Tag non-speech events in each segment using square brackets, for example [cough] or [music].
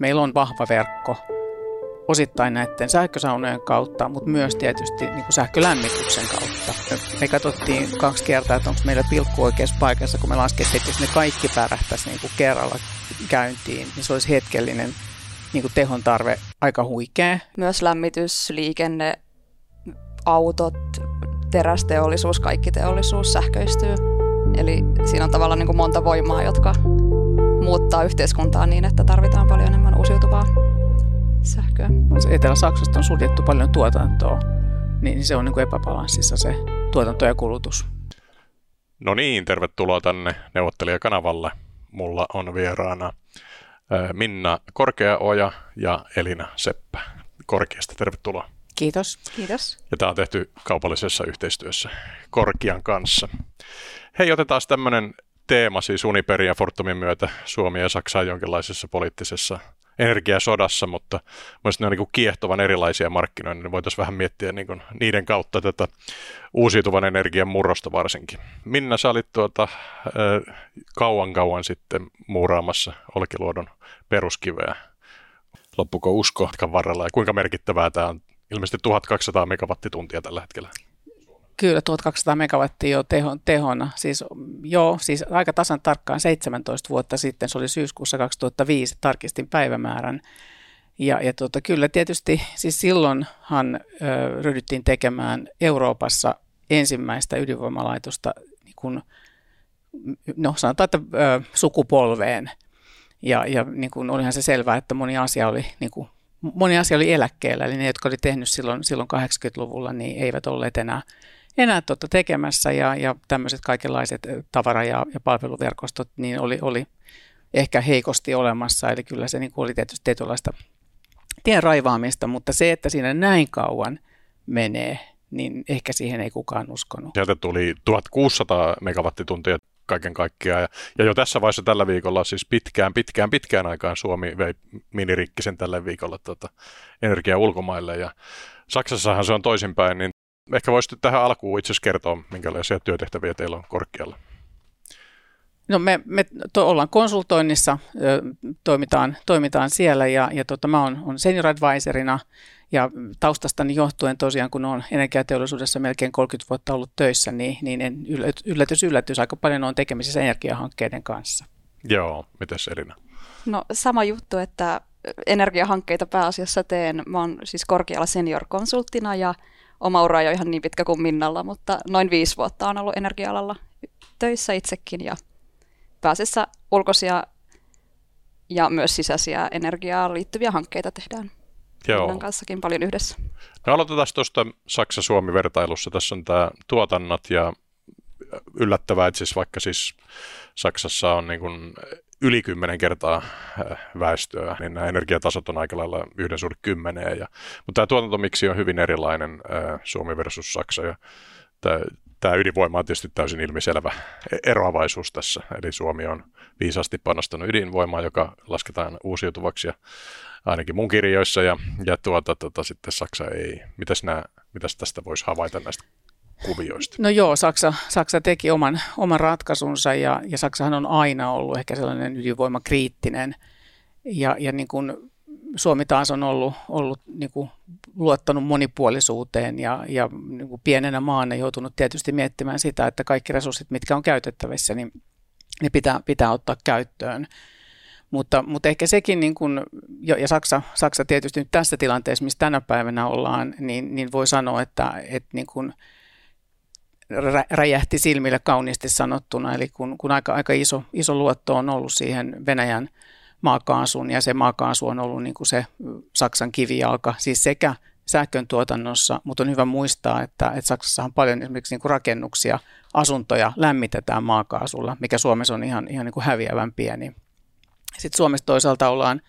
että meillä on vahva verkko osittain näiden sähkösaunojen kautta, mutta myös tietysti niin kuin sähkölämmityksen kautta. Me katsottiin kaksi kertaa, että onko meillä pilkku oikeassa paikassa, kun me laskettiin, että jos ne kaikki pärähtäisi niin kuin kerralla käyntiin, niin se olisi hetkellinen niin kuin tehon tarve aika huikea. Myös lämmitys, liikenne, autot, terästeollisuus, kaikki teollisuus sähköistyy. Eli siinä on tavallaan niin kuin monta voimaa, jotka muuttaa yhteiskuntaa niin, että tarvitaan paljon enemmän uusiutuvaa sähköä. Etelä-Saksasta on suljettu paljon tuotantoa, niin se on niin kuin epäbalanssissa se tuotanto ja kulutus. No niin, tervetuloa tänne neuvottelijakanavalle. Mulla on vieraana Minna Korkeaoja ja Elina Seppä. Korkeasta tervetuloa. Kiitos. Kiitos. Ja tämä on tehty kaupallisessa yhteistyössä Korkian kanssa. Hei, otetaan tämmöinen teema siis Uniperin ja Fortumin myötä Suomi ja Saksa on jonkinlaisessa poliittisessa energiasodassa, mutta mielestäni ne on niin kuin kiehtovan erilaisia markkinoita, niin voitaisiin vähän miettiä niin kuin niiden kautta tätä uusiutuvan energian murrosta varsinkin. Minna, sä olit tuota, kauan kauan sitten muuraamassa Olkiluodon peruskiveä. Loppuko usko varrella ja kuinka merkittävää tämä on? Ilmeisesti 1200 megawattituntia tällä hetkellä. Kyllä, 1200 megawattia jo tehon, tehona. Siis, joo, siis aika tasan tarkkaan 17 vuotta sitten, se oli syyskuussa 2005, tarkistin päivämäärän. Ja, ja tuota, kyllä tietysti, siis silloinhan ö, ryhdyttiin tekemään Euroopassa ensimmäistä ydinvoimalaitosta, niin kun, no sanotaan, että ö, sukupolveen. Ja, ja niin kun olihan se selvää, että moni asia oli niin kun, moni asia oli eläkkeellä, eli ne, jotka oli tehnyt silloin, silloin 80-luvulla, niin eivät olleet enää enää tuota tekemässä ja, ja tämmöiset kaikenlaiset tavara- ja, ja palveluverkostot niin oli, oli ehkä heikosti olemassa. Eli kyllä se niin oli tietysti tietynlaista tien raivaamista, mutta se, että siinä näin kauan menee, niin ehkä siihen ei kukaan uskonut. Sieltä tuli 1600 megawattituntia kaiken kaikkiaan. Ja, ja jo tässä vaiheessa tällä viikolla, siis pitkään, pitkään, pitkään aikaan Suomi vei minirikkisen tällä viikolla tuota, energiaa ulkomaille. Ja Saksassahan se on toisinpäin, niin ehkä voisitte tähän alkuun itse asiassa kertoa, minkälaisia työtehtäviä teillä on korkealla. No me, me to, ollaan konsultoinnissa, toimitaan, toimitaan siellä ja, ja tota, mä oon, on senior advisorina ja taustastani johtuen tosiaan, kun olen energiateollisuudessa melkein 30 vuotta ollut töissä, niin, niin en, yllätys, yllätys, aika paljon on tekemisissä energiahankkeiden kanssa. Joo, mitäs Elina? No sama juttu, että energiahankkeita pääasiassa teen. Mä oon siis korkealla senior-konsulttina ja oma ura ei ole ihan niin pitkä kuin Minnalla, mutta noin viisi vuotta on ollut energia-alalla töissä itsekin ja pääasiassa ulkoisia ja myös sisäisiä energiaan liittyviä hankkeita tehdään. Joo. Minnan kanssakin paljon yhdessä. No aloitetaan tuosta Saksa-Suomi-vertailussa. Tässä on tämä tuotannot ja yllättävää, että siis vaikka siis Saksassa on niin kuin yli kymmenen kertaa äh, väestöä, niin nämä energiatasot on aika lailla yhden suhde kymmeneen. Ja, mutta tämä tuotantomiksi on hyvin erilainen äh, Suomi versus Saksa. Ja tämä, tämä ydinvoima on tietysti täysin ilmiselvä eroavaisuus tässä. Eli Suomi on viisasti panostanut ydinvoimaa, joka lasketaan uusiutuvaksi ja ainakin mun kirjoissa, ja, ja tuota, tuota, sitten Saksa ei. Mitäs, nämä, mitäs tästä voisi havaita näistä kuvioista? No joo, Saksa, Saksa teki oman, oman ratkaisunsa ja, ja Saksahan on aina ollut ehkä sellainen ydinvoimakriittinen. Ja, ja niin kuin Suomi taas on ollut, ollut niin kuin luottanut monipuolisuuteen ja, ja niin kuin pienenä maana joutunut tietysti miettimään sitä, että kaikki resurssit, mitkä on käytettävissä, niin ne pitää, pitää ottaa käyttöön. Mutta, mutta ehkä sekin, niin kuin, ja Saksa, Saksa tietysti nyt tässä tilanteessa, missä tänä päivänä ollaan, niin, niin voi sanoa, että, että niin kuin, räjähti silmille kauniisti sanottuna. Eli kun, kun aika, aika iso, iso luotto on ollut siihen Venäjän maakaasuun ja se maakaasu on ollut niin kuin se Saksan kivijalka, siis sekä sähkön tuotannossa, mutta on hyvä muistaa, että, että Saksassahan paljon esimerkiksi niin kuin rakennuksia, asuntoja lämmitetään maakaasulla, mikä Suomessa on ihan, ihan niin kuin häviävän pieni. Sitten Suomessa toisaalta ollaan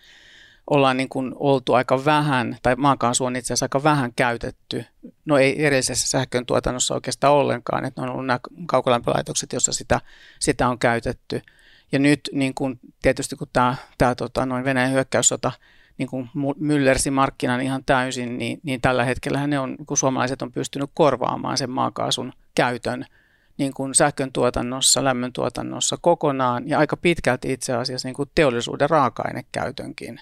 ollaan niin kuin oltu aika vähän, tai maakaasu on itse asiassa aika vähän käytetty. No ei edellisessä sähkön tuotannossa oikeastaan ollenkaan, että on ollut nämä kaukolämpölaitokset, joissa sitä, sitä on käytetty. Ja nyt niin kuin, tietysti kun tämä, tämä tota, noin Venäjän hyökkäyssota niin kuin myllersi markkinan ihan täysin, niin, niin tällä hetkellä ne on, kun suomalaiset on pystynyt korvaamaan sen maakaasun käytön niin kuin sähkön tuotannossa, lämmön tuotannossa kokonaan ja aika pitkälti itse asiassa niin kuin teollisuuden raaka-ainekäytönkin.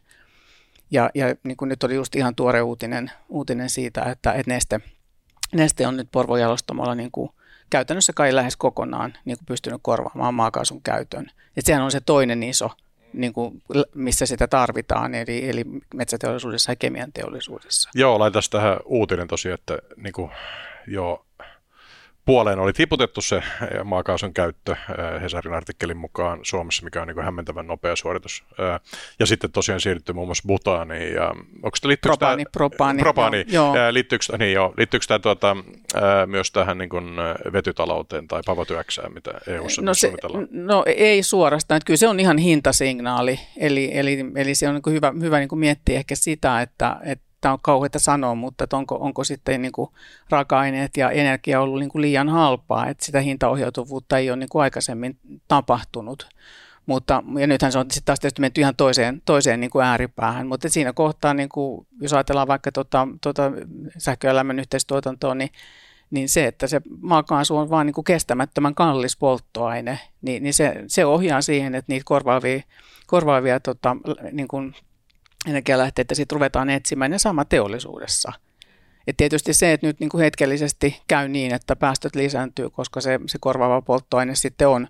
Ja, ja niin kuin nyt oli just ihan tuore uutinen, uutinen siitä, että, että Neste, Neste on nyt Porvojalostamolla niin kuin käytännössä kai lähes kokonaan niin kuin pystynyt korvaamaan maakaasun käytön. Et sehän on se toinen iso, niin kuin, missä sitä tarvitaan, eli, eli metsäteollisuudessa ja kemian teollisuudessa. Joo, laitas tähän uutinen tosiaan, että niin kuin, joo, puoleen oli tiputettu se maakaasun käyttö Hesarin artikkelin mukaan Suomessa, mikä on niin hämmentävän nopea suoritus. Ja sitten tosiaan siirrytty muun muassa butaaniin. Ja, onko tämä, propaani, tämä, propaani, propaani joo, joo. Liittyykö, niin joo, liittyykö tämä tuota, myös tähän niin kuin vetytalouteen tai pavotyöksään, mitä EU-ssa no, se, no ei suorastaan, että kyllä se on ihan hintasignaali, eli, eli, eli se on niin hyvä, hyvä niin miettiä ehkä sitä, että, että tämä on kauheata sanoa, mutta että onko, onko sitten niin kuin raaka-aineet ja energia ollut niin kuin liian halpaa, että sitä hintaohjautuvuutta ei ole niin kuin aikaisemmin tapahtunut. Mutta, ja nythän se on sitten taas tietysti menty ihan toiseen, toiseen niin kuin ääripäähän, mutta siinä kohtaa, niin kuin, jos ajatellaan vaikka tuota, tuota sähkö- ja lämmön yhteistuotantoa, niin, niin se, että se maakaasu on vain niin kestämättömän kallis polttoaine, niin, niin se, se ohjaa siihen, että niitä korvaavia, korvaavia tota, niin kuin energialähteitä sitten ruvetaan etsimään ja sama teollisuudessa. Et tietysti se, että nyt niin kuin hetkellisesti käy niin, että päästöt lisääntyy, koska se, se korvaava polttoaine sitten on,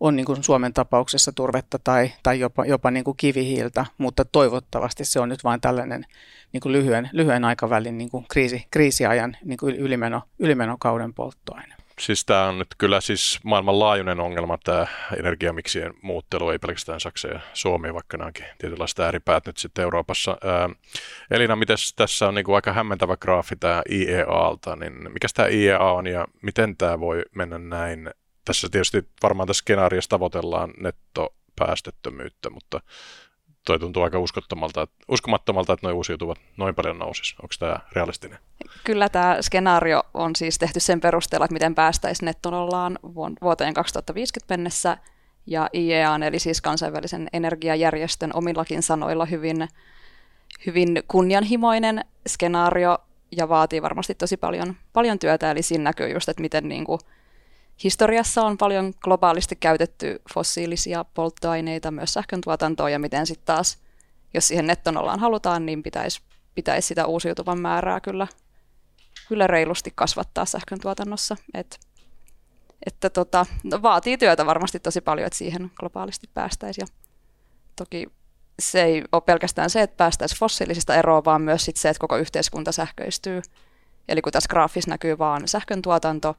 on niin kuin Suomen tapauksessa turvetta tai, tai jopa, jopa niin kuin kivihiiltä, mutta toivottavasti se on nyt vain tällainen niin kuin lyhyen, lyhyen aikavälin niin kuin kriisi, kriisiajan niin kuin ylimeno, ylimenokauden polttoaine. Siis tämä on nyt kyllä siis maailmanlaajuinen ongelma, tämä energiamiksien muuttelu, ei pelkästään Saksa ja Suomi, vaikka nämä onkin tietynlaiset ääripäät nyt sitten Euroopassa. Ää, Elina, miten tässä on niin kuin aika hämmentävä graafi tämä IEAlta, niin mikä tämä IEA on ja miten tämä voi mennä näin? Tässä tietysti varmaan tässä skenaariossa tavoitellaan nettopäästöttömyyttä, mutta toi tuntuu aika uskottomalta, että, uskomattomalta, että noin uusiutuvat noin paljon nousisi. Onko tämä realistinen? Kyllä tämä skenaario on siis tehty sen perusteella, että miten päästäisiin nettonollaan vuoteen 2050 mennessä. Ja IEA, eli siis kansainvälisen energiajärjestön omillakin sanoilla hyvin, hyvin kunnianhimoinen skenaario ja vaatii varmasti tosi paljon, paljon työtä. Eli siinä näkyy just, että miten niin kuin historiassa on paljon globaalisti käytetty fossiilisia polttoaineita myös sähkön tuotantoon ja miten sitten taas, jos siihen nettonollaan halutaan, niin pitäisi, pitäisi sitä uusiutuvan määrää kyllä, kyllä reilusti kasvattaa sähkön tuotannossa. Et, että tota, no, vaatii työtä varmasti tosi paljon, että siihen globaalisti päästäisiin. toki se ei ole pelkästään se, että päästäisiin fossiilisista eroon, vaan myös sit se, että koko yhteiskunta sähköistyy. Eli kun tässä graafissa näkyy vaan sähkön tuotanto,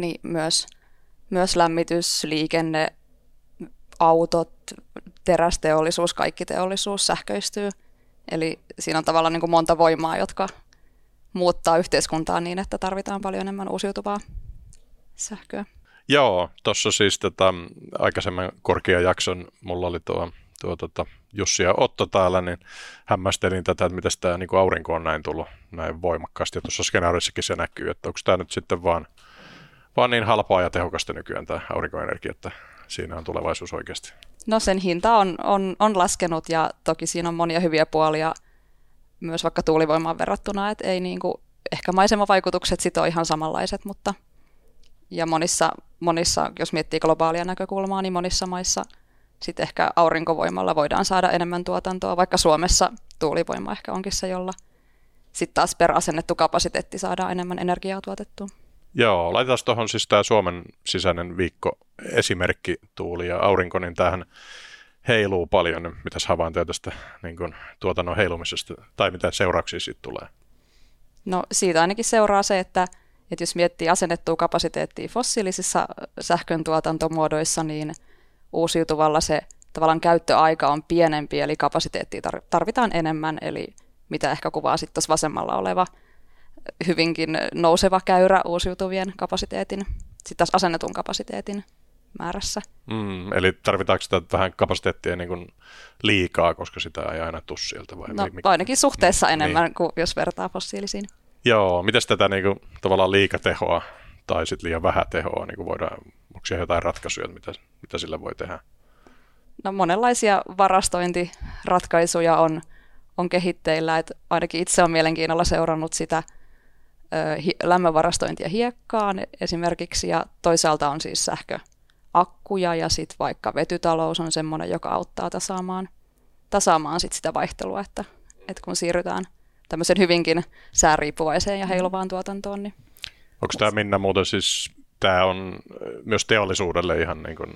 niin myös, myös lämmitys, liikenne, autot, terästeollisuus, kaikki teollisuus sähköistyy. Eli siinä on tavallaan niin kuin monta voimaa, jotka muuttaa yhteiskuntaa niin, että tarvitaan paljon enemmän uusiutuvaa sähköä. Joo, tuossa siis tota, aikaisemman korkean jakson mulla oli tuo, tuo tota, Jussi ja Otto täällä, niin hämmästelin tätä, että miten tämä niin aurinko on näin tullut näin voimakkaasti. Ja tuossa skenaariossakin se näkyy, että onko tämä nyt sitten vaan vaan niin halpaa ja tehokasta nykyään tämä aurinkoenergia, että siinä on tulevaisuus oikeasti. No sen hinta on, on, on laskenut ja toki siinä on monia hyviä puolia myös vaikka tuulivoimaan verrattuna, että ei niin kuin, ehkä maisemavaikutukset sit ole ihan samanlaiset, mutta ja monissa, monissa, jos miettii globaalia näkökulmaa, niin monissa maissa sitten ehkä aurinkovoimalla voidaan saada enemmän tuotantoa, vaikka Suomessa tuulivoima ehkä onkin se, jolla sitten taas per asennettu kapasiteetti saadaan enemmän energiaa tuotettua. Joo, laitetaan tuohon siis tämä Suomen sisäinen viikko esimerkki tuuli ja aurinko, niin tähän heiluu paljon. Mitäs havaintoja tästä niin kuin, tuotannon heilumisesta tai mitä seurauksia siitä tulee? No siitä ainakin seuraa se, että, että jos miettii asennettua kapasiteettia fossiilisissa sähkön tuotantomuodoissa, niin uusiutuvalla se tavallaan käyttöaika on pienempi, eli kapasiteettia tarvitaan enemmän, eli mitä ehkä kuvaa sitten tuossa vasemmalla oleva hyvinkin nouseva käyrä uusiutuvien kapasiteetin, sitten taas asennetun kapasiteetin määrässä. Mm, eli tarvitaanko sitä vähän kapasiteettia niin kuin liikaa, koska sitä ei aina tule sieltä? Vai no, mikä? ainakin suhteessa niin, enemmän niin. kuin jos vertaa fossiilisiin. Joo, miten tätä niin kuin, tavallaan liikatehoa tai sitten liian vähän tehoa niin kuin voidaan, onko siellä jotain ratkaisuja, mitä, mitä sillä voi tehdä? No monenlaisia varastointiratkaisuja on, on kehitteillä, että ainakin itse olen mielenkiinnolla seurannut sitä – lämmönvarastointia hiekkaan esimerkiksi, ja toisaalta on siis sähköakkuja, ja sitten vaikka vetytalous on semmoinen, joka auttaa tasaamaan, tasaamaan sit sitä vaihtelua, että, että kun siirrytään tämmöisen hyvinkin sääriippuvaiseen ja heiluvaan tuotantoon. Niin. Onko tämä Minna muuten siis tämä on myös teollisuudelle ihan niin kuin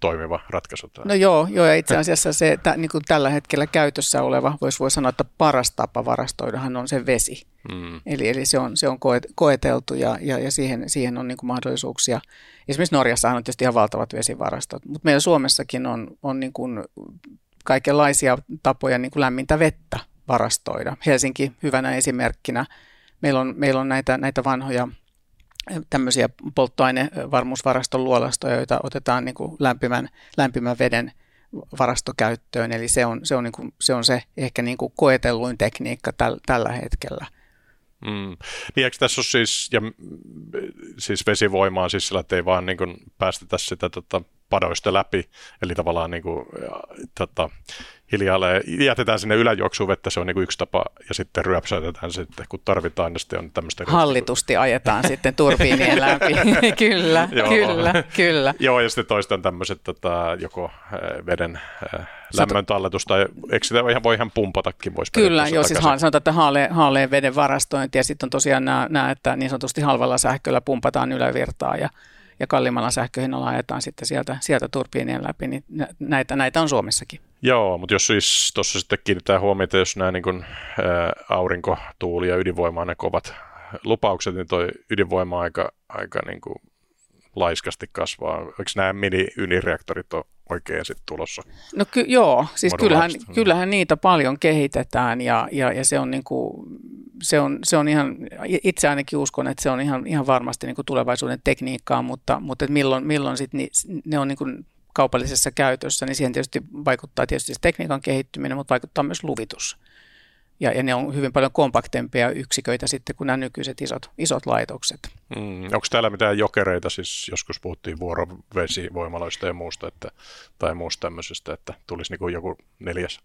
toimiva ratkaisu. Tämä. No joo, joo, ja itse asiassa se että niin kuin tällä hetkellä käytössä oleva, voisi voi sanoa, että paras tapa varastoidahan on se vesi. Mm. Eli, eli se on, se on koeteltu ja, ja, ja siihen, siihen on niin kuin mahdollisuuksia. Esimerkiksi Norjassa on tietysti ihan valtavat vesivarastot, mutta meillä Suomessakin on, on niin kuin kaikenlaisia tapoja niin kuin lämmintä vettä varastoida. Helsinki hyvänä esimerkkinä. Meillä on, meillä on näitä, näitä vanhoja tämmöisiä polttoainevarmuusvaraston luolastoja, joita otetaan niin kuin lämpimän, lämpimän veden varastokäyttöön. Eli se on se, on niin kuin, se, on se ehkä niin kuin koetelluin tekniikka täl, tällä hetkellä. Mm. Niin eikö tässä ole siis, ja, siis vesivoimaa siis sillä, että ei vaan niin kuin päästetä sitä tota, padoista läpi, eli tavallaan niin kuin, ja, tota, hiljalleen jätetään sinne yläjuoksuun vettä, se on niin kuin yksi tapa, ja sitten ryöpsäytetään sitten, kun tarvitaan, niin sitten on tämmöistä... Hallitusti ajetaan sitten turbiinien läpi, [laughs] kyllä, Joo. kyllä, kyllä. Joo, ja sitten toistaan tämmöiset tota, joko äh, veden äh, lämmön talletus, tai eikö sitä ihan, voi ihan pumpatakin? Voisi kyllä, joo, siis sanotaan, että haaleen, haaleen veden varastointi, ja sitten on tosiaan nämä, nämä, että niin sanotusti halvalla sähköllä pumpataan ylävirtaa, ja ja kalliimmalla sähköhinnalla ajetaan sitten sieltä, sieltä turbiinien läpi, niin näitä, näitä on Suomessakin. Joo, mutta jos siis tuossa sitten kiinnittää huomiota, jos nämä niin kuin, ää, aurinko, tuuli ja ydinvoima on ne kovat lupaukset, niin toi ydinvoima aika, aika niin kuin laiskasti kasvaa. Eikö nämä mini-ydinreaktorit ole oikein sitten tulossa? No ky- joo, siis kyllähän, kyllähän niitä paljon kehitetään ja, ja, ja se on niin kuin, se on, se on ihan, itse ainakin uskon, että se on ihan, ihan varmasti niin kuin tulevaisuuden tekniikkaa, mutta, mutta milloin, milloin sit ni, ne on niin kuin kaupallisessa käytössä, niin siihen tietysti vaikuttaa tietysti tekniikan kehittyminen, mutta vaikuttaa myös luvitus. Ja, ja ne on hyvin paljon kompaktempia yksiköitä sitten kuin nämä nykyiset isot, isot laitokset. Mm, onko täällä mitään jokereita, siis joskus puhuttiin vuorovesivoimaloista ja muusta, että, tai muusta tämmöisestä, että tulisi niin joku neljäs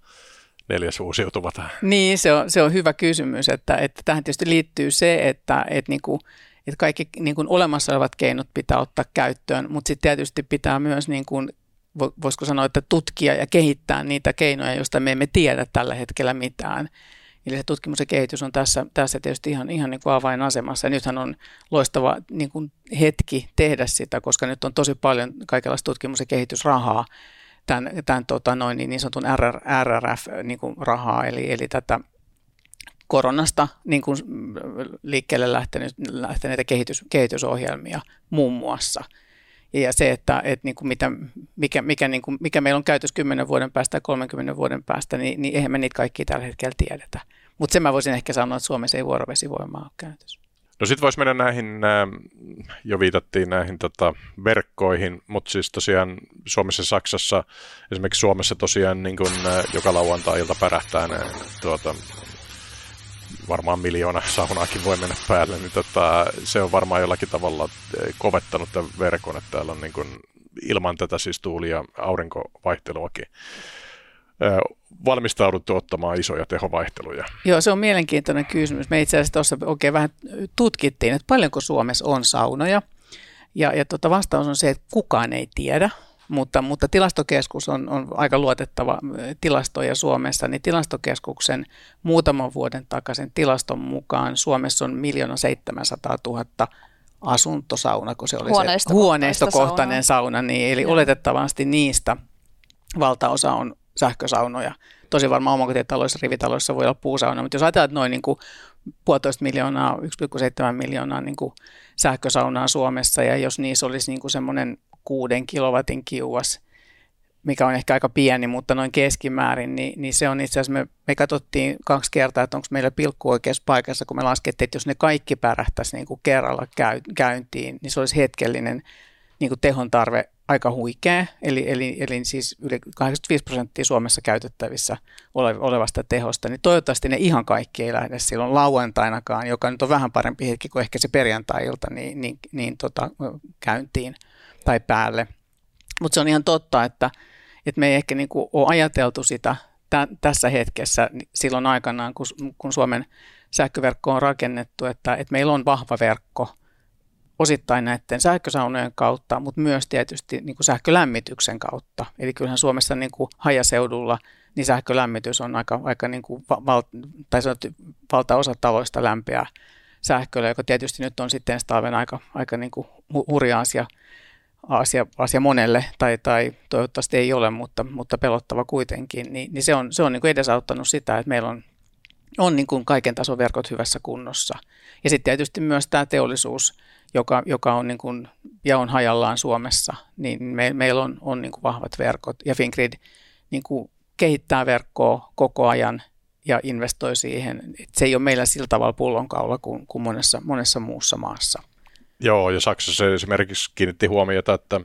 neljäs uusiutuva tähän? Niin, se on, se on hyvä kysymys, että, että tähän tietysti liittyy se, että, että, niin kuin, että kaikki niin kuin olemassa olevat keinot pitää ottaa käyttöön, mutta sitten tietysti pitää myös niin kuin, voisiko sanoa, että tutkia ja kehittää niitä keinoja, joista me emme tiedä tällä hetkellä mitään. Eli se tutkimus ja kehitys on tässä, tässä tietysti ihan, ihan niin kuin avainasemassa. Ja nythän on loistava niin kuin hetki tehdä sitä, koska nyt on tosi paljon kaikenlaista tutkimus- ja kehitysrahaa tämän, tämän tota, noin, niin, niin sanotun RR, RRF-rahaa, niin eli, eli tätä koronasta niin kuin liikkeelle lähtenyt, lähteneitä kehitys, kehitysohjelmia muun muassa. Ja se, että, että niin kuin mitä, mikä, mikä, niin kuin, mikä meillä on käytössä 10 vuoden päästä ja 30 vuoden päästä, niin, niin eihän me niitä kaikki tällä hetkellä tiedetä. Mutta sen mä voisin ehkä sanoa, että Suomessa ei vuorovesivoimaa ole käytössä. No sitten voisi mennä näihin, ähm, jo viitattiin näihin tota, verkkoihin, mutta siis tosiaan Suomessa ja Saksassa, esimerkiksi Suomessa tosiaan niin kun, äh, joka lauantai-ilta pärähtää ne, tuota, varmaan miljoona saunaakin voi mennä päälle, niin tota, se on varmaan jollakin tavalla äh, kovettanut tämän verkon, että täällä on niin kun, ilman tätä siis tuuli- ja aurinkovaihteluakin valmistauduttu ottamaan isoja tehovaihteluja? Joo, se on mielenkiintoinen kysymys. Me itse asiassa tuossa oikein vähän tutkittiin, että paljonko Suomessa on saunoja. Ja, ja tota vastaus on se, että kukaan ei tiedä, mutta, mutta tilastokeskus on, on aika luotettava tilastoja Suomessa, niin tilastokeskuksen muutaman vuoden takaisin tilaston mukaan Suomessa on miljoona 700 000 asuntosauna, kun se oli Huoneisto- se huoneistokohtainen sauna, sauna niin, eli Joo. oletettavasti niistä valtaosa on sähkösaunoja. Tosi varmaan omakotitaloissa, rivitaloissa voi olla puusauna, mutta jos ajatellaan, että noin niin kuin puolitoista miljoonaa, 1,7 miljoonaa niin kuin sähkösaunaa Suomessa, ja jos niissä olisi niin kuin semmoinen kuuden kilowatin kiuas, mikä on ehkä aika pieni, mutta noin keskimäärin, niin, niin se on itse asiassa, me, me katsottiin kaksi kertaa, että onko meillä pilkku oikeassa paikassa, kun me laskettiin, että jos ne kaikki pärähtäisi niin kuin kerralla käy, käyntiin, niin se olisi hetkellinen niin kuin tehon tarve aika huikea, eli, eli, eli siis yli 85 prosenttia Suomessa käytettävissä olevasta tehosta, niin toivottavasti ne ihan kaikki ei lähde silloin lauantainakaan, joka nyt on vähän parempi hetki kuin ehkä se perjantai-ilta, niin, niin, niin tota, käyntiin tai päälle. Mutta se on ihan totta, että, että me ei ehkä niin kuin ole ajateltu sitä tä, tässä hetkessä silloin aikanaan, kun, kun Suomen sähköverkko on rakennettu, että, että meillä on vahva verkko – osittain näiden sähkösaunojen kautta, mutta myös tietysti niin kuin sähkölämmityksen kautta. Eli kyllähän Suomessa niin kuin hajaseudulla niin sähkölämmitys on aika, aika niin kuin val, tai sanottu, valtaosa taloista lämpeää sähköllä, joka tietysti nyt on sitten talven aika, aika niin kuin hurja asia, asia, asia monelle, tai, tai toivottavasti ei ole, mutta, mutta pelottava kuitenkin, niin, niin se on, se on niin kuin edesauttanut sitä, että meillä on, on niin kuin kaiken tason verkot hyvässä kunnossa. Ja sitten tietysti myös tämä teollisuus, joka, joka on niin kuin, ja on hajallaan Suomessa, niin me, meillä on, on niin kuin vahvat verkot. Ja Fingrid niin kuin kehittää verkkoa koko ajan ja investoi siihen. Et se ei ole meillä sillä tavalla pullonkaula kuin, kuin monessa, monessa muussa maassa. Joo, ja Saksassa esimerkiksi kiinnitti huomiota, että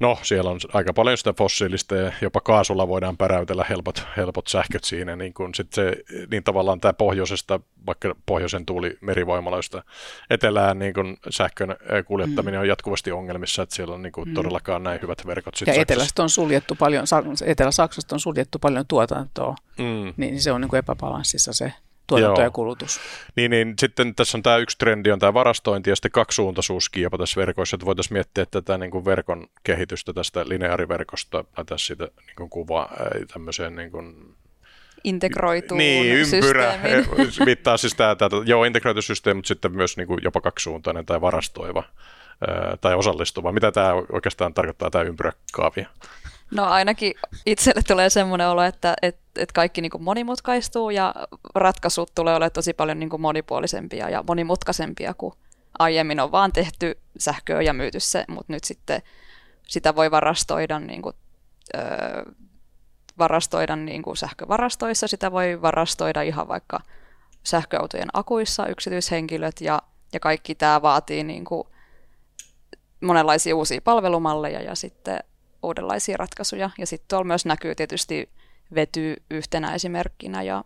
No, siellä on aika paljon sitä fossiilista ja jopa kaasulla voidaan päräytellä helpot, helpot sähköt siinä, niin, kun sit se, niin tavallaan tämä pohjoisesta, vaikka pohjoisen tuuli merivoimaloista etelään niin kun sähkön kuljettaminen mm. on jatkuvasti ongelmissa, että siellä on niin kun, mm. todellakaan näin hyvät verkot. Sit ja Saksassa. etelästä on suljettu paljon, Etelä-Saksasta on suljettu paljon tuotantoa, mm. niin se on niin epäbalanssissa se tuotanto Joo. ja kulutus. Niin, niin sitten tässä on tämä yksi trendi, on tämä varastointi ja sitten kaksisuuntaisuuskin jopa tässä verkoissa, että voitaisiin miettiä tätä niin kuin verkon kehitystä tästä lineaariverkosta, tässä sitä niin kuin kuvaa tämmöiseen niin kuin integroituun niin, ympyrä. [laughs] Viittaa siis tämä, tämä, joo, integroitu systeemi, mutta sitten myös niin kuin jopa kaksisuuntainen tai varastoiva tai osallistuva. Mitä tämä oikeastaan tarkoittaa, tämä ympyräkaavio? No ainakin itselle tulee semmoinen olo, että, että, että kaikki niin kuin monimutkaistuu ja ratkaisut tulee olemaan tosi paljon niin kuin monipuolisempia ja monimutkaisempia kuin aiemmin on vaan tehty sähköä ja myyty se, mutta nyt sitten sitä voi varastoida, niin kuin, öö, varastoida niin kuin sähkövarastoissa, sitä voi varastoida ihan vaikka sähköautojen akuissa yksityishenkilöt ja, ja kaikki tämä vaatii niin kuin monenlaisia uusia palvelumalleja ja sitten uudenlaisia ratkaisuja. Ja sitten tuolla myös näkyy tietysti vety yhtenä esimerkkinä ja,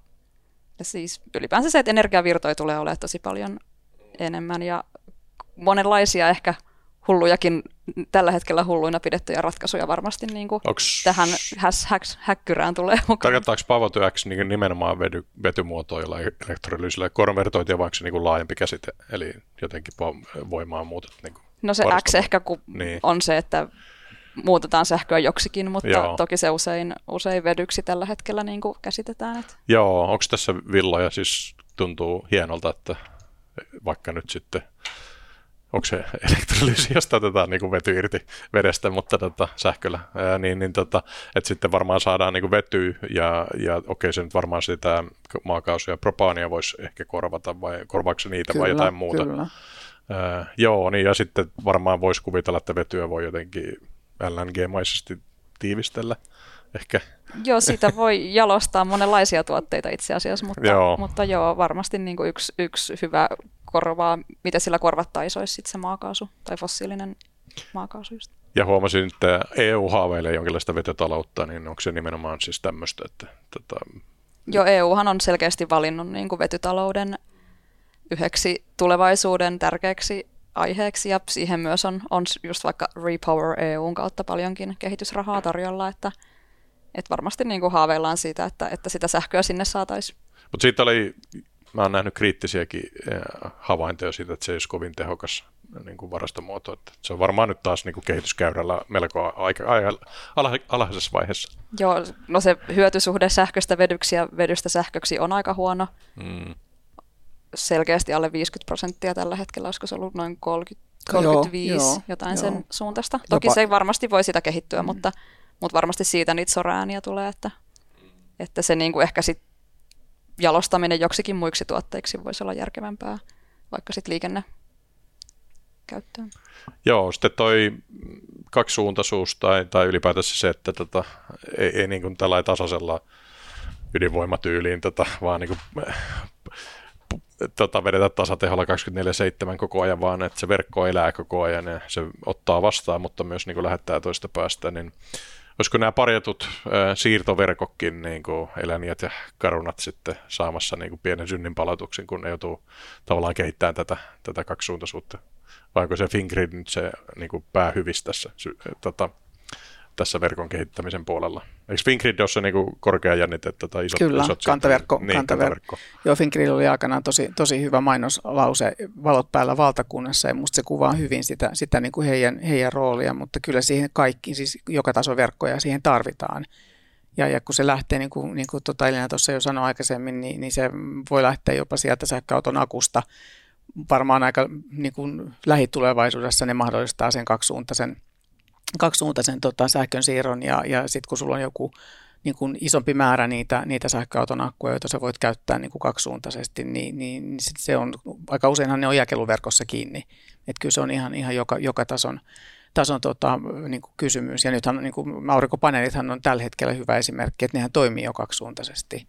ja siis ylipäänsä se, että energiavirtoja tulee olemaan tosi paljon enemmän ja monenlaisia ehkä hullujakin, tällä hetkellä hulluina pidettyjä ratkaisuja varmasti niin kuin Onks... tähän häs, häks, häkkyrään tulee mukaan. Tarkoittaako X niin nimenomaan vety, vetymuotoilla elektrolyysillä konvertointia, vai onko se niin kuin laajempi käsite, eli jotenkin voimaa muutet? Niin kuin no se X ehkä kun niin. on se, että muutetaan sähköä joksikin, mutta Joo. toki se usein, usein vedyksi tällä hetkellä niin kuin käsitetään. Että. Joo, onko tässä villoja, siis tuntuu hienolta, että vaikka nyt sitten, onko se elektrolyysi, josta otetaan niin kuin vety irti vedestä, mutta tota, sähköllä, ää, niin, niin tota, että sitten varmaan saadaan niin kuin vety ja, ja okei se nyt varmaan sitä maakaasu ja propaania voisi ehkä korvata vai korvaako niitä kyllä, vai jotain muuta. Kyllä. Ää, joo, niin ja sitten varmaan voisi kuvitella, että vetyä voi jotenkin LNG-maisesti tiivistellä ehkä. Joo, siitä voi jalostaa monenlaisia tuotteita itse asiassa, mutta joo, mutta joo varmasti niin kuin yksi, yksi hyvä korvaa, mitä sillä korvattaisiin, olisi sitten se maakaasu tai fossiilinen maakaasu just. Ja huomasin, että EU haaveilee jonkinlaista vetytaloutta, niin onko se nimenomaan siis tämmöistä, että... Tota... Joo, EUhan on selkeästi valinnut niin kuin vetytalouden yhdeksi tulevaisuuden tärkeäksi aiheeksi ja siihen myös on, on just vaikka Repower EUn kautta paljonkin kehitysrahaa tarjolla, että, että varmasti niin kuin haaveillaan siitä, että, että sitä sähköä sinne saataisiin. Mutta siitä oli, mä oon nähnyt kriittisiäkin havaintoja siitä, että se ei olisi kovin tehokas niin kuin varastomuoto. Että se on varmaan nyt taas niin kuin kehityskäyrällä melko aika, aika alhaisessa vaiheessa. Joo, no se hyötysuhde sähköstä vedyksi ja vedystä sähköksi on aika huono. Mm selkeästi alle 50 prosenttia tällä hetkellä, olisiko se ollut noin 30, 35, joo, joo, jotain joo. sen suuntaista. Toki Jopa... se ei varmasti voi sitä kehittyä, mm. mutta, mutta varmasti siitä niitä sorääniä tulee, että, että se niin kuin ehkä sit jalostaminen joksikin muiksi tuotteiksi voisi olla järkevämpää, vaikka sitten liikenne käyttöön. Joo, sitten toi kaksisuuntaisuus tai, tai ylipäätänsä se, että tota, ei, ei niin kuin tällä tasaisella ydinvoimatyyliin, tota, vaan niin kuin tota, vedetä tasateholla 24-7 koko ajan, vaan että se verkko elää koko ajan ja se ottaa vastaan, mutta myös niin kuin lähettää toista päästä, niin olisiko nämä parjatut äh, siirtoverkokkin, niin kuin eläniät ja karunat sitten saamassa niin kuin pienen synnin palautuksen, kun ne joutuu tavallaan kehittämään tätä, tätä kaksisuuntaisuutta? Vai onko se Fingrid nyt se niin kuin päähyvis tässä sy- tota, tässä verkon kehittämisen puolella. Eikö Fingrid ole se niin kuin korkea jännitettä tai isot, Kyllä, isot kantaverkko, niin, kantaverkko. Joo, Fingrid oli aikanaan tosi, tosi hyvä mainoslause, valot päällä valtakunnassa, ja musta se kuvaa hyvin sitä, sitä niin kuin heidän, heidän roolia, mutta kyllä siihen kaikki, siis joka taso verkkoja siihen tarvitaan. Ja, ja kun se lähtee, niin kuin, niin kuin tota Elina tuossa jo sanoi aikaisemmin, niin, niin se voi lähteä jopa sieltä sähköauton akusta. Varmaan aika niin kuin lähitulevaisuudessa ne mahdollistaa sen kaksisuuntaisen, kaksisuuntaisen tota, sähkön siirron ja, ja sitten kun sulla on joku niin kuin isompi määrä niitä, niitä sähköauton akkuja, joita sä voit käyttää niin kuin kaksisuuntaisesti, niin, niin, sit se on, aika useinhan ne on jakeluverkossa kiinni. Että kyllä se on ihan, ihan joka, joka tason, tason tota, niin kuin kysymys. Ja nythän niin aurinkopaneelithan on tällä hetkellä hyvä esimerkki, että nehän toimii jo kaksisuuntaisesti.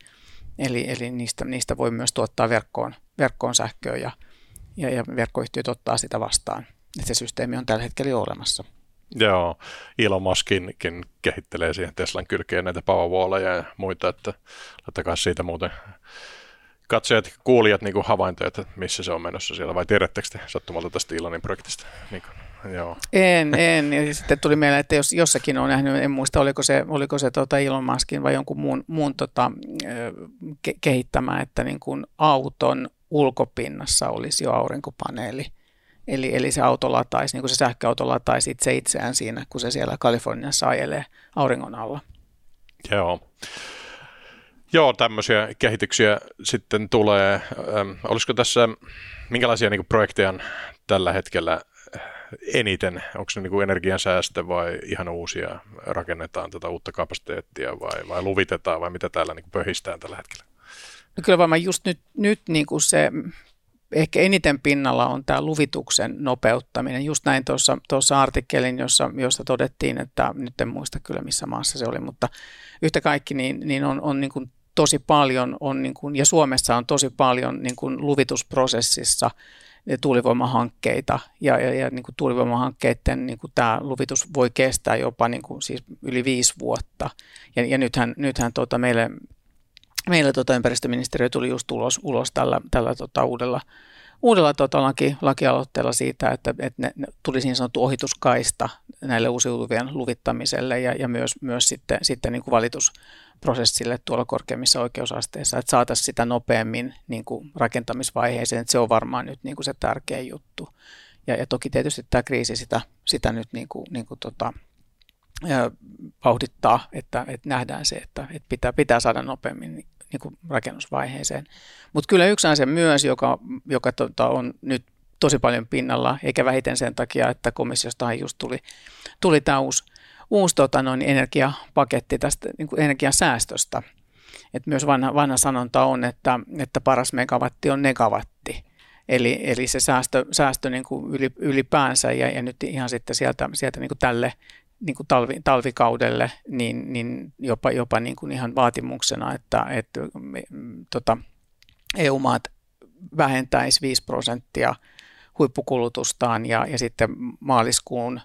Eli, eli niistä, niistä voi myös tuottaa verkkoon, verkkoon sähköä ja, ja, ja verkkoyhtiöt ottaa sitä vastaan. Että se systeemi on tällä hetkellä jo olemassa. Joo, Elon Muskinkin kehittelee siihen Teslan kylkeen näitä Powerwalleja ja muita, että laittakaa siitä muuten katsojat ja kuulijat niin kuin havaintoja, että missä se on menossa siellä, vai tiedättekö te sattumalta tästä Elonin projektista? Niin kuin, joo. En, en. Ja sitten tuli mieleen, että jos jossakin on nähnyt, en muista oliko se, oliko se tota Elon Muskin vai jonkun muun, muun tota, ke- kehittämä, että niin kuin auton ulkopinnassa olisi jo aurinkopaneeli. Eli, eli se auto lataisi, niin kuin se sähköauto lataisi itse itseään siinä, kun se siellä Kaliforniassa ajelee auringon alla. Joo. Joo, tämmöisiä kehityksiä sitten tulee. Ähm, olisiko tässä, minkälaisia niin kuin, projekteja on tällä hetkellä eniten? Onko se niin energiansäästö vai ihan uusia? Rakennetaan tätä uutta kapasiteettia vai, vai luvitetaan vai mitä täällä niin pöhistään tällä hetkellä? No kyllä varmaan just nyt, nyt niin kuin se ehkä eniten pinnalla on tämä luvituksen nopeuttaminen. Just näin tuossa, tuossa artikkelin, jossa, jossa todettiin, että nyt en muista kyllä missä maassa se oli, mutta yhtä kaikki niin, niin on, on niin kuin tosi paljon, on niin kuin, ja Suomessa on tosi paljon niin kuin luvitusprosessissa tuulivoimahankkeita ja, ja, ja niin kuin tuulivoimahankkeiden niin kuin tämä luvitus voi kestää jopa niin kuin siis yli viisi vuotta. Ja, ja nythän, nythän tuota meille meillä tota ympäristöministeriö tuli just ulos, ulos tällä, tällä tota uudella, uudella tota laki, lakialoitteella siitä, että, että ne, ne tulisi niin sanottu ohituskaista näille uusiutuvien luvittamiselle ja, ja myös, myös sitten, sitten niin kuin valitusprosessille tuolla korkeimmissa oikeusasteissa, että saataisiin sitä nopeammin niin kuin rakentamisvaiheeseen, että se on varmaan nyt niin kuin se tärkeä juttu. Ja, ja toki tietysti tämä kriisi sitä, sitä nyt niin kuin, niin kuin tota, vauhdittaa, että, että nähdään se, että, että pitää, pitää saada nopeammin niin kuin rakennusvaiheeseen. Mutta kyllä yksi asia myös, joka, joka tota, on nyt tosi paljon pinnalla, eikä vähiten sen takia, että komissiosta just tuli, tuli tämä uusi, uusi tota, noin, energiapaketti tästä niin kuin energiasäästöstä. Et myös vanha, vanha sanonta on, että, että paras megawatti on negawatti. Eli, eli se säästö, säästö niin kuin ylipäänsä ja, ja nyt ihan sitten sieltä, sieltä niin kuin tälle niin kuin talvi, talvikaudelle, niin, niin jopa, jopa niin kuin ihan vaatimuksena, että, että me, tota, EU-maat vähentäisi 5 prosenttia huippukulutustaan ja, ja sitten maaliskuun,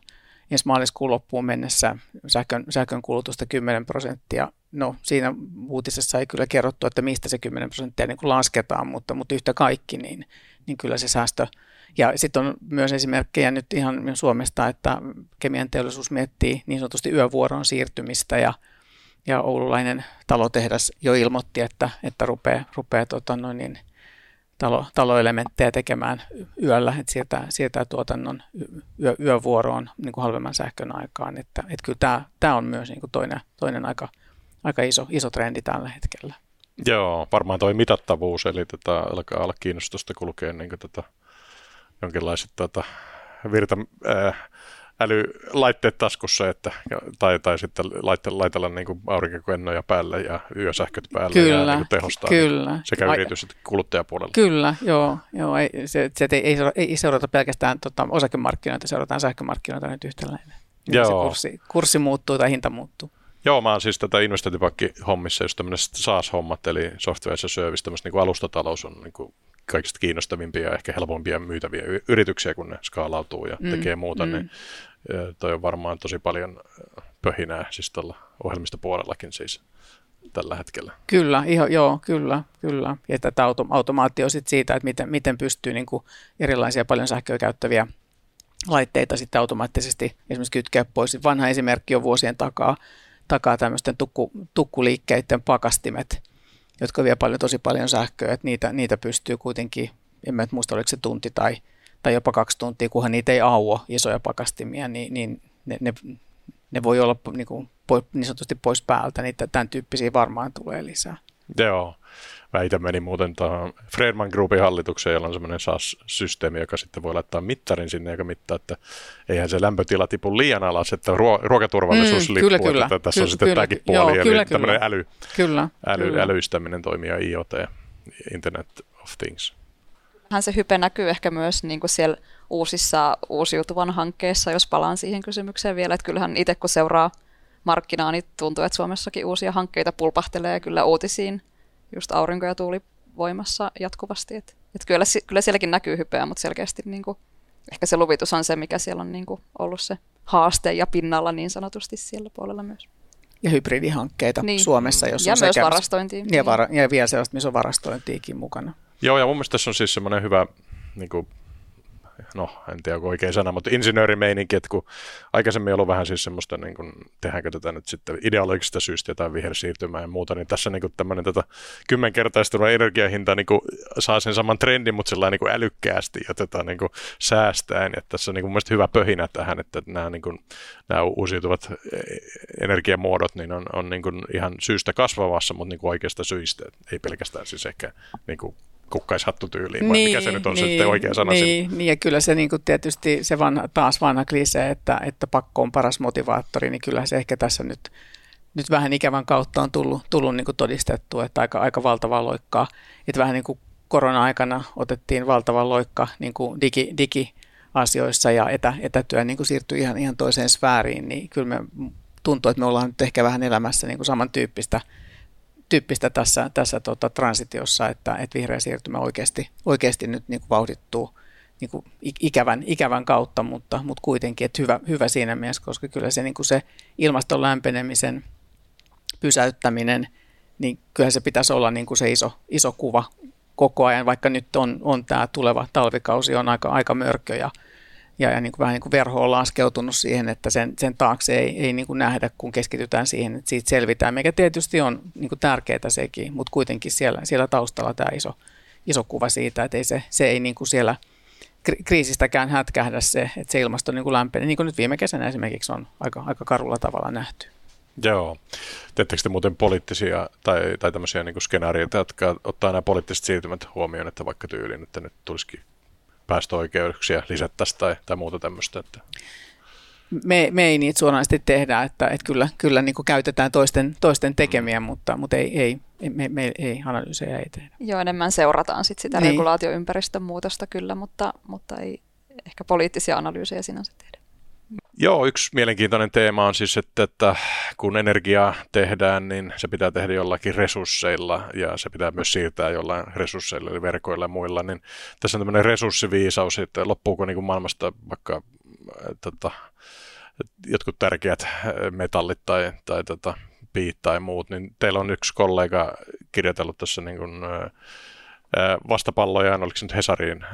ensi maaliskuun loppuun mennessä sähkön, sähkön kulutusta 10 prosenttia. No siinä uutisessa ei kyllä kerrottu, että mistä se 10 prosenttia niin kuin lasketaan, mutta, mutta yhtä kaikki, niin, niin kyllä se säästö, ja sitten on myös esimerkkejä nyt ihan Suomesta, että kemian teollisuus miettii niin sanotusti yövuoron siirtymistä ja, ja oululainen talotehdas jo ilmoitti, että, että rupeaa, rupeaa tota noin niin, talo, taloelementtejä tekemään yöllä, että siirtää, siirtää tuotannon yö, yövuoroon niin kuin halvemman sähkön aikaan. Että, että kyllä tämä, tämä on myös niin kuin toinen, toinen aika, aika iso, iso trendi tällä hetkellä. Joo, varmaan tuo mitattavuus, eli tätä alkaa olla kiinnostusta kulkea niin tätä jonkinlaiset tota, virta, ää, älylaitteet taskussa, että, tai, tai sitten laitte, laitella niin kuin aurinkokennoja päälle ja yösähköt päälle kyllä, ja niin kuin tehostaa kyllä. Niin sekä yritys- että kuluttajapuolella. Kyllä, joo. joo ei, se, se ei, ei seurata pelkästään tota, osakemarkkinoita, seurataan sähkömarkkinoita nyt yhtäläinen. Joo. Se kurssi, kurssi muuttuu tai hinta muuttuu. Joo, mä oon siis tätä investointipankki-hommissa just tämmöiset SaaS-hommat, eli software as a service, tämmöistä niin alustatalous on niin kuin kaikista kiinnostavimpia ja ehkä helpompia myytäviä yrityksiä, kun ne skaalautuu ja mm, tekee muuta, mm. niin toi on varmaan tosi paljon pöhinää siis tuolla ohjelmistopuolellakin siis tällä hetkellä. Kyllä, iho, joo, kyllä, kyllä. Ja tätä auto, automaatio sit siitä, että miten, miten pystyy niin kuin erilaisia paljon sähköä käyttäviä laitteita sitten automaattisesti esimerkiksi kytkeä pois. Vanha esimerkki on vuosien takaa, takaa tämmöisten tukku, tukkuliikkeiden pakastimet, jotka vie paljon, tosi paljon sähköä, että niitä, niitä pystyy kuitenkin, en mä muista oliko se tunti tai, tai jopa kaksi tuntia, kunhan niitä ei auo isoja pakastimia, niin, niin ne, ne, ne voi olla niin, kuin, niin sanotusti pois päältä, niin tämän tyyppisiä varmaan tulee lisää. Joo. Mä itse menin muuten tuohon Fredman Groupin hallitukseen, jolla on semmoinen SAS-systeemi, joka sitten voi laittaa mittarin sinne, joka mittaa, että eihän se lämpötila tipu liian alas, että ruo- ruokaturvallisuus mm, lippuu, kyllä, kyllä. että tässä Ky- on sitten kyllä, tämäkin puoli, joo, eli kyllä, tämmöinen äly, kyllä, äly, kyllä. älyistäminen toimii ja IoT, Internet of Things. Hän se hype näkyy ehkä myös niin kuin siellä uusissa uusiutuvan hankkeissa, jos palaan siihen kysymykseen vielä, että kyllähän itse kun seuraa markkinaa, niin tuntuu, että Suomessakin uusia hankkeita pulpahtelee kyllä uutisiin just aurinko- ja tuulivoimassa jatkuvasti. Et, et kyllä, kyllä sielläkin näkyy hypeä, mutta selkeästi niin kuin, ehkä se luvitus on se, mikä siellä on niin kuin, ollut se haaste ja pinnalla niin sanotusti siellä puolella myös. Ja hybridihankkeita niin. Suomessa, jos ja on myös sekä, varastointia. Ja, vara, ja vielä sellaista, missä on varastointiikin mukana. Joo, ja mun mielestä tässä on siis semmoinen hyvä niin kuin no en tiedä onko oikein sana, mutta insinöörimeininki, että kun aikaisemmin ollut vähän siis semmoista, niin kuin, tehdäänkö tätä nyt sitten ideologisesta syystä jotain vihersiirtymää ja muuta, niin tässä niin kuin tämmöinen tätä kymmenkertaistunut energiahinta niin kuin, saa sen saman trendin, mutta sellainen niin kuin älykkäästi ja tätä niin kuin, säästäen, että tässä on niin kuin, mielestäni hyvä pöhinä tähän, että nämä, niin kuin, nämä uusiutuvat energiamuodot niin on, on niin kuin, ihan syystä kasvavassa, mutta niin kuin oikeasta syistä, ei pelkästään siis ehkä niin kuin, kukkaishattutyyliin, vai niin, mikä se nyt on niin, se sitten oikea sana niin, niin, ja kyllä se niin kuin tietysti se vanha, taas vanha klise, että, että pakko on paras motivaattori, niin kyllä se ehkä tässä nyt, nyt vähän ikävän kautta on tullut, tullut niin kuin todistettu, että aika, aika valtava loikkaa, että vähän niin kuin korona-aikana otettiin valtava loikka niin kuin digi, digi asioissa ja etä, etätyö niin kuin siirtyi ihan, ihan toiseen sfääriin, niin kyllä me tuntuu, että me ollaan nyt ehkä vähän elämässä niin kuin samantyyppistä tyyppistä tässä, tässä tota, transitiossa, että, että vihreä siirtymä oikeasti, oikeasti nyt niin kuin vauhdittuu niin kuin ikävän, ikävän kautta, mutta, mutta kuitenkin että hyvä, hyvä siinä mielessä, koska kyllä se, niin kuin se ilmaston lämpenemisen pysäyttäminen, niin kyllä se pitäisi olla niin kuin se iso, iso kuva koko ajan, vaikka nyt on, on tämä tuleva talvikausi on aika, aika mörkö ja, ja, ja niin kuin vähän niin kuin verho on laskeutunut siihen, että sen, sen taakse ei, ei niin kuin nähdä, kun keskitytään siihen, että siitä selvitään, mikä tietysti on niin kuin tärkeää sekin, mutta kuitenkin siellä, siellä taustalla tämä iso, iso kuva siitä, että ei se, se ei niin kuin siellä kriisistäkään hätkähdä se, että se ilmasto niin kuin lämpenee, niin kuin nyt viime kesänä esimerkiksi on aika, aika karulla tavalla nähty. Joo. Teettekö te muuten poliittisia tai, tai tämmöisiä niin skenaarioita, jotka ottaa nämä poliittiset siirtymät huomioon, että vaikka tyyliin, että nyt tulisikin päästöoikeuksia lisättäisiin tai, tai muuta tämmöistä. Että. Me, me ei niitä suoranaisesti tehdä, että, että kyllä, kyllä niin käytetään toisten, toisten tekemiä, mm. mutta, mutta ei, ei, me, me ei analyysejä ei tehdä. Joo, enemmän seurataan sit sitä niin. regulaatioympäristön muutosta kyllä, mutta, mutta ei ehkä poliittisia analyysejä sinänsä tehdä. Joo, yksi mielenkiintoinen teema on siis, että, että kun energiaa tehdään, niin se pitää tehdä jollakin resursseilla ja se pitää myös siirtää jollain resursseilla, eli verkoilla ja muilla. Niin tässä on tämmöinen resurssiviisaus, että loppuuko niin kuin maailmasta vaikka äh, tota, jotkut tärkeät äh, metallit tai, tai tota, piit tai muut, niin teillä on yksi kollega kirjoitellut tässä niin kuin, äh, vastapalloja, oliko se nyt Hesariin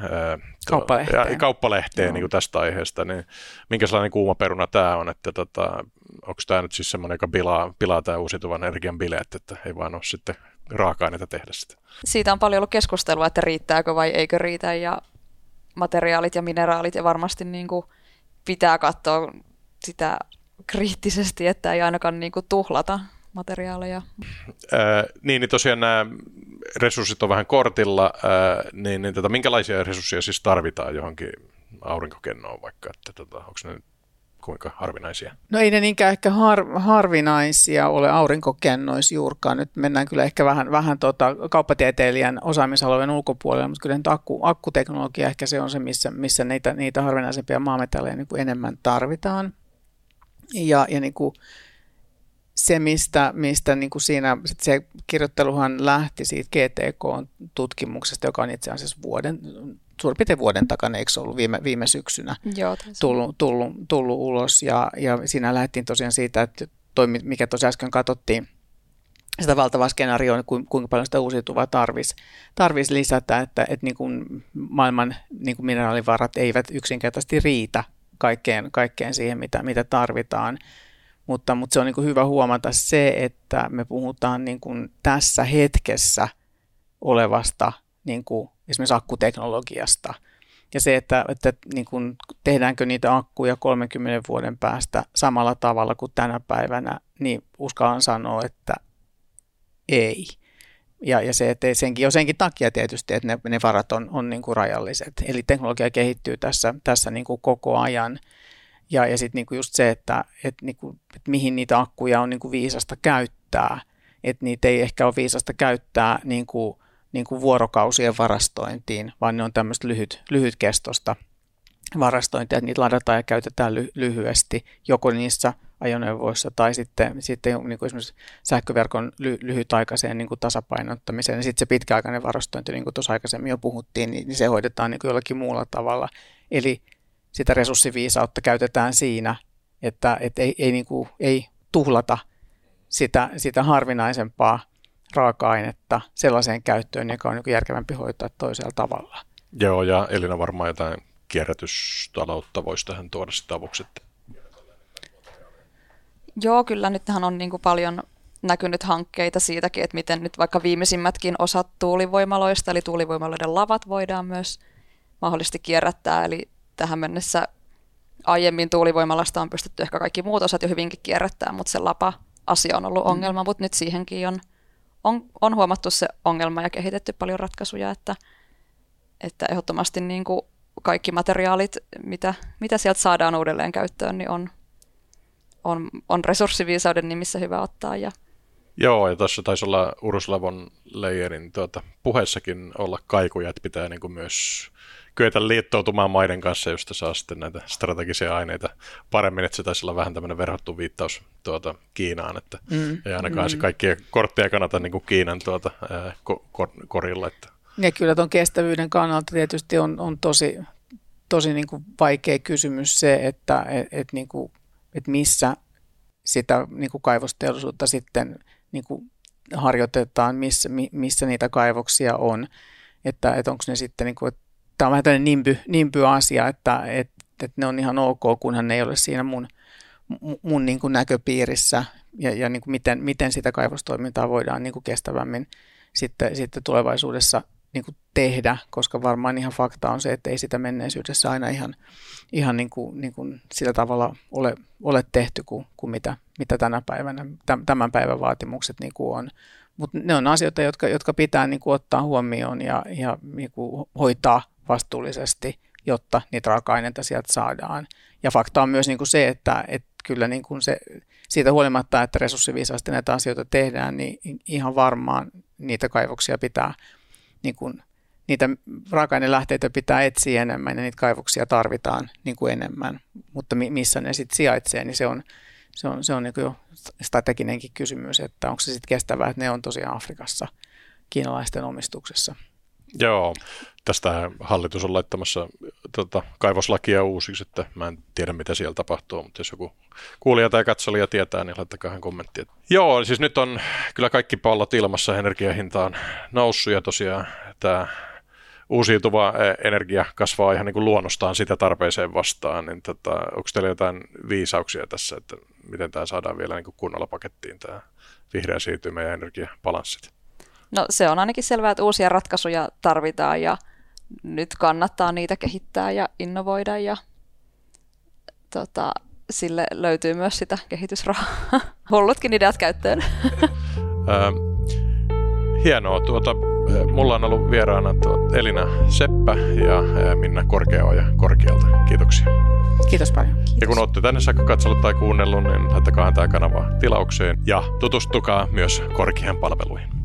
kauppalehteen, ja, kauppalehteen niin kuin tästä aiheesta, niin minkä sellainen kuuma peruna tämä on, että tota, onko tämä nyt siis semmoinen, joka pilaa, pilaa tämä uusiutuvan energian bileet, että ei vaan ole sitten raaka-aineita tehdä sitä. Siitä on paljon ollut keskustelua, että riittääkö vai eikö riitä ja materiaalit ja mineraalit ja varmasti niin kuin pitää katsoa sitä kriittisesti, että ei ainakaan niin kuin tuhlata materiaaleja. Ää, niin, niin tosiaan nämä resurssit on vähän kortilla, ää, niin, niin tota, minkälaisia resursseja siis tarvitaan johonkin aurinkokennoon vaikka, että tota, onko ne kuinka harvinaisia? No ei ne niinkään ehkä har, harvinaisia ole aurinkokennoissa juurkaan. Nyt mennään kyllä ehkä vähän, vähän tota, kauppatieteilijän osaamisalueen ulkopuolelle, mutta kyllä nyt akku, akkuteknologia ehkä se on se, missä, missä niitä, niitä harvinaisempia maametalleja niin enemmän tarvitaan. Ja, ja niin kuin, se, mistä, mistä niin kuin siinä, se kirjoitteluhan lähti siitä GTK-tutkimuksesta, joka on itse asiassa vuoden, suurin piirtein vuoden takana, eikö se ollut viime, viime syksynä Joo, tullut, tullut, tullut, ulos. Ja, ja siinä lähdettiin tosiaan siitä, että toi, mikä tosiaan äsken katsottiin, sitä valtavaa skenaarioa, kuinka paljon sitä uusiutuvaa tarvisi tarvis lisätä, että, että niin kuin maailman niin kuin mineraalivarat eivät yksinkertaisesti riitä kaikkeen, kaikkeen siihen, mitä, mitä tarvitaan. Mutta, mutta se on niin kuin hyvä huomata se, että me puhutaan niin kuin tässä hetkessä olevasta niin kuin esimerkiksi akkuteknologiasta. Ja se, että, että niin kuin tehdäänkö niitä akkuja 30 vuoden päästä samalla tavalla kuin tänä päivänä, niin uskallan sanoa, että ei. Ja, ja se, että senkin, jo senkin takia tietysti, että ne, ne varat on, on niin kuin rajalliset. Eli teknologia kehittyy tässä, tässä niin kuin koko ajan. Ja, ja sitten niin just se, että, että, niin kuin, että mihin niitä akkuja on niin kuin viisasta käyttää. Että niitä ei ehkä ole viisasta käyttää niin kuin, niin kuin vuorokausien varastointiin, vaan ne on tämmöistä lyhyt, lyhytkestosta varastointia, että niitä ladataan ja käytetään ly- lyhyesti, joko niissä ajoneuvoissa tai sitten, sitten niin kuin esimerkiksi sähköverkon ly- lyhytaikaiseen niin kuin tasapainottamiseen. Ja sitten se pitkäaikainen varastointi, niin kuin tuossa aikaisemmin jo puhuttiin, niin, niin se hoidetaan niin kuin jollakin muulla tavalla. Eli sitä resurssiviisautta käytetään siinä, että, että ei, ei, niin kuin, ei tuhlata sitä, sitä harvinaisempaa raaka-ainetta sellaiseen käyttöön, joka on niin järkevämpi hoitaa toisella tavalla. Joo, ja Elina varmaan jotain kierrätystaloutta voisi tähän tuoda sitä avuksi. Joo, kyllä nythän on niin kuin paljon näkynyt hankkeita siitäkin, että miten nyt vaikka viimeisimmätkin osat tuulivoimaloista, eli tuulivoimaloiden lavat voidaan myös mahdollisesti kierrättää, eli tähän mennessä aiemmin tuulivoimalasta on pystytty ehkä kaikki muut osat jo hyvinkin kierrättää, mutta se lapa-asia on ollut mm. ongelma, mm. mutta nyt siihenkin on, on, on huomattu se ongelma ja kehitetty paljon ratkaisuja, että, että ehdottomasti niin kuin kaikki materiaalit, mitä, mitä sieltä saadaan uudelleen käyttöön, niin on, on, on resurssiviisauden nimissä hyvä ottaa. Ja... Joo, ja tuossa taisi olla Ursula von Leyerin tuota, puheessakin olla kaikuja, että pitää niin kuin myös kyetä liittoutumaan maiden kanssa, josta saa sitten näitä strategisia aineita paremmin, että se taisi olla vähän tämmöinen verhottu viittaus tuota Kiinaan, että mm, ei ainakaan mm. se kaikkia kortteja kannata niin kuin Kiinan tuota, ää, ko- korilla. Että. Ja kyllä tuon kestävyyden kannalta tietysti on, on tosi, tosi niin kuin vaikea kysymys se, että et, et niin kuin, et missä sitä niin kuin kaivosteollisuutta sitten niin kuin harjoitetaan, missä, missä niitä kaivoksia on. Että, että onko ne sitten, niin kuin, että tämä on vähän tämmöinen nimby, nimby-asia, että, että, että ne on ihan ok, kunhan ne ei ole siinä mun, mun niin kuin näköpiirissä ja, ja niin kuin miten, miten sitä kaivostoimintaa voidaan niin kuin kestävämmin sitten, sitten tulevaisuudessa niin kuin tehdä, koska varmaan ihan fakta on se, että ei sitä menneisyydessä aina ihan, ihan niin kuin, niin kuin sillä tavalla ole, ole tehty kuin, kuin mitä, mitä tänä päivänä, tämän päivän vaatimukset niin kuin on. Mutta ne on asioita, jotka, jotka pitää niin kuin ottaa huomioon ja, ja niin kuin hoitaa vastuullisesti, jotta niitä raaka-aineita sieltä saadaan. Ja fakta on myös niin kuin se, että, että kyllä niin kuin se, siitä huolimatta, että resurssiviisaasti näitä asioita tehdään, niin ihan varmaan niitä kaivoksia pitää niin kuin, niitä raaka-ainelähteitä pitää etsiä enemmän ja niitä kaivoksia tarvitaan niin kuin enemmän, mutta missä ne sitten sijaitsee, niin se on, se on, se on niin jo strateginenkin kysymys, että onko se sitten kestävää, että ne on tosiaan Afrikassa kiinalaisten omistuksessa. Joo, tästä hallitus on laittamassa tota, kaivoslakia uusiksi, että mä en tiedä mitä siellä tapahtuu, mutta jos joku kuulija tai katsolija tietää, niin laittakaa hän kommentti. Joo, siis nyt on kyllä kaikki pallot ilmassa, energiahinta on noussut ja tosiaan tämä uusiutuva energia kasvaa ihan niin kuin luonnostaan sitä tarpeeseen vastaan, niin tota, onko teillä jotain viisauksia tässä, että miten tämä saadaan vielä niin kuin kunnolla pakettiin, tämä vihreä siirtymä ja energiapalanssit? No se on ainakin selvää, että uusia ratkaisuja tarvitaan ja nyt kannattaa niitä kehittää ja innovoida ja tota, sille löytyy myös sitä kehitysrahaa. [laughs] Hullutkin ideat käyttöön. [laughs] hienoa. Tuota, mulla on ollut vieraana tuota Elina Seppä ja Minna Korkeaoja Korkealta. Kiitoksia. Kiitos paljon. Kiitos. Ja kun olette tänne saakka katsellut tai kuunnellut, niin laittakaa tämä kanava tilaukseen ja tutustukaa myös Korkean palveluihin.